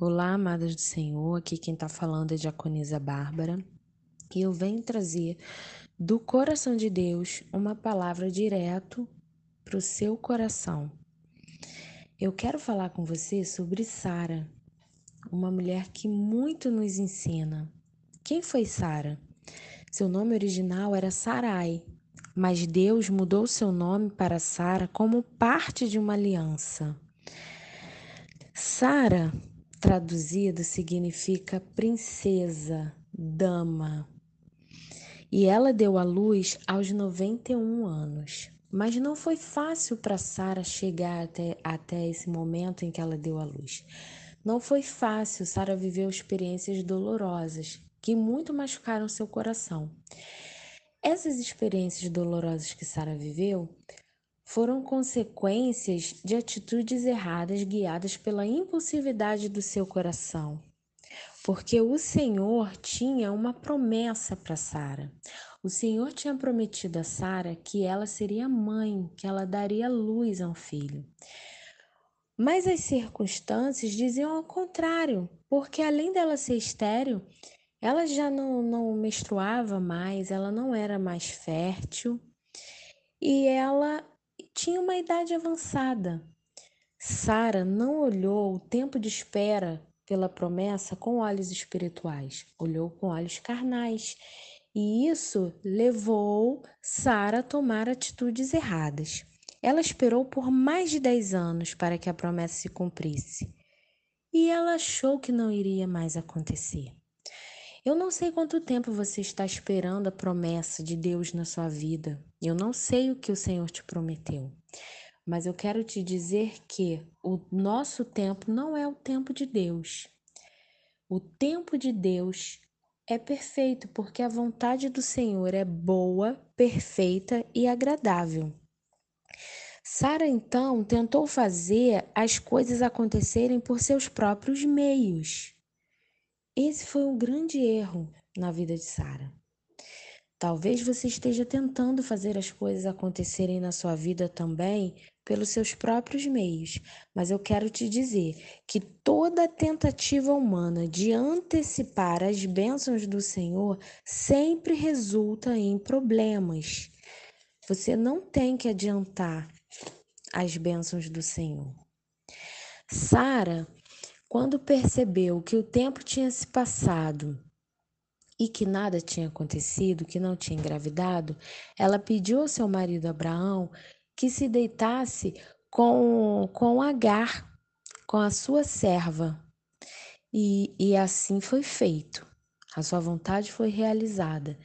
Olá, amadas do Senhor. Aqui quem está falando é Diaconisa Bárbara e eu venho trazer do coração de Deus uma palavra direto para o seu coração. Eu quero falar com você sobre Sara, uma mulher que muito nos ensina. Quem foi Sara? Seu nome original era Sarai, mas Deus mudou seu nome para Sara como parte de uma aliança. Sara, traduzido, significa princesa, dama. E ela deu à luz aos 91 anos. Mas não foi fácil para Sara chegar até, até esse momento em que ela deu à luz. Não foi fácil, Sara viveu experiências dolorosas que muito machucaram seu coração. Essas experiências dolorosas que Sara viveu foram consequências de atitudes erradas guiadas pela impulsividade do seu coração. Porque o Senhor tinha uma promessa para Sara. O Senhor tinha prometido a Sara que ela seria mãe, que ela daria luz a um filho. Mas as circunstâncias diziam ao contrário, porque além dela ser estéril, ela já não, não menstruava mais, ela não era mais fértil e ela tinha uma idade avançada. Sara não olhou o tempo de espera pela promessa com olhos espirituais, olhou com olhos carnais. E isso levou Sara a tomar atitudes erradas. Ela esperou por mais de 10 anos para que a promessa se cumprisse. E ela achou que não iria mais acontecer. Eu não sei quanto tempo você está esperando a promessa de Deus na sua vida. Eu não sei o que o Senhor te prometeu. Mas eu quero te dizer que o nosso tempo não é o tempo de Deus. O tempo de Deus é perfeito, porque a vontade do Senhor é boa, perfeita e agradável. Sara então tentou fazer as coisas acontecerem por seus próprios meios. Esse foi um grande erro na vida de Sara. Talvez você esteja tentando fazer as coisas acontecerem na sua vida também pelos seus próprios meios, mas eu quero te dizer que toda tentativa humana de antecipar as bênçãos do Senhor sempre resulta em problemas. Você não tem que adiantar as bênçãos do Senhor. Sara quando percebeu que o tempo tinha se passado e que nada tinha acontecido, que não tinha engravidado, ela pediu ao seu marido Abraão que se deitasse com, com Agar, com a sua serva. E, e assim foi feito. A sua vontade foi realizada.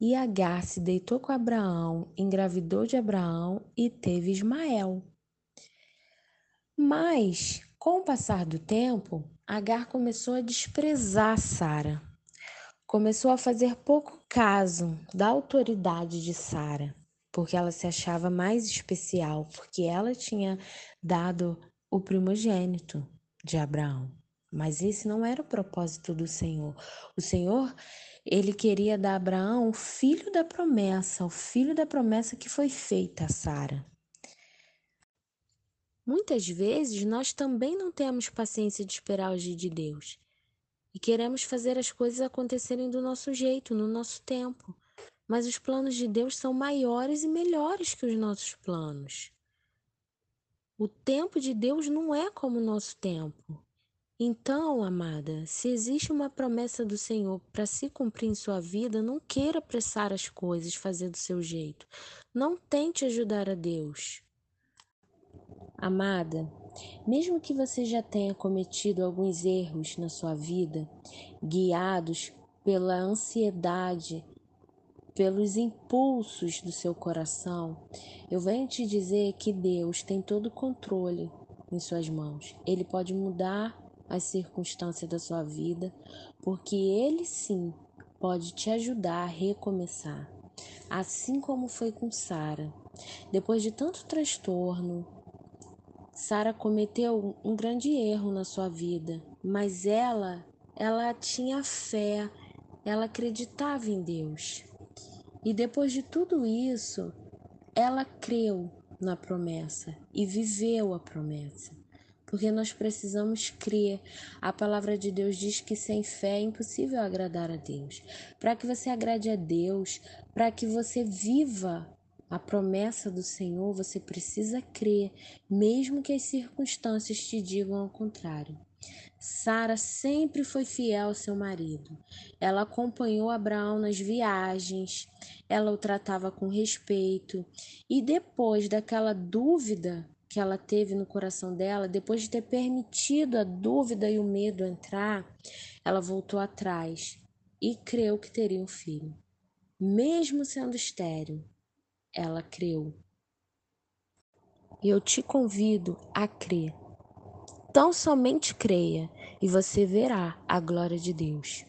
E Agar se deitou com Abraão, engravidou de Abraão e teve Ismael. Mas com o passar do tempo, Agar começou a desprezar Sara. Começou a fazer pouco caso da autoridade de Sara, porque ela se achava mais especial, porque ela tinha dado o primogênito de Abraão. Mas esse não era o propósito do Senhor. O Senhor, ele queria dar a Abraão o filho da promessa, o filho da promessa que foi feita a Sara. Muitas vezes nós também não temos paciência de esperar o agir de Deus e queremos fazer as coisas acontecerem do nosso jeito, no nosso tempo. Mas os planos de Deus são maiores e melhores que os nossos planos. O tempo de Deus não é como o nosso tempo. Então, amada, se existe uma promessa do Senhor para se cumprir em sua vida, não queira apressar as coisas, fazer do seu jeito. Não tente ajudar a Deus. Amada, mesmo que você já tenha cometido alguns erros na sua vida, guiados pela ansiedade, pelos impulsos do seu coração, eu venho te dizer que Deus tem todo o controle em suas mãos. Ele pode mudar as circunstâncias da sua vida, porque Ele sim pode te ajudar a recomeçar. Assim como foi com Sara. Depois de tanto transtorno, Sara cometeu um grande erro na sua vida, mas ela, ela tinha fé, ela acreditava em Deus. E depois de tudo isso, ela creu na promessa e viveu a promessa. porque nós precisamos crer. A palavra de Deus diz que sem fé é impossível agradar a Deus. Para que você agrade a Deus, para que você viva a promessa do Senhor, você precisa crer, mesmo que as circunstâncias te digam ao contrário. Sara sempre foi fiel ao seu marido. Ela acompanhou Abraão nas viagens, ela o tratava com respeito, e depois daquela dúvida que ela teve no coração dela, depois de ter permitido a dúvida e o medo entrar, ela voltou atrás e creu que teria um filho. Mesmo sendo estéril, ela creu. E eu te convido a crer. Tão somente creia e você verá a glória de Deus.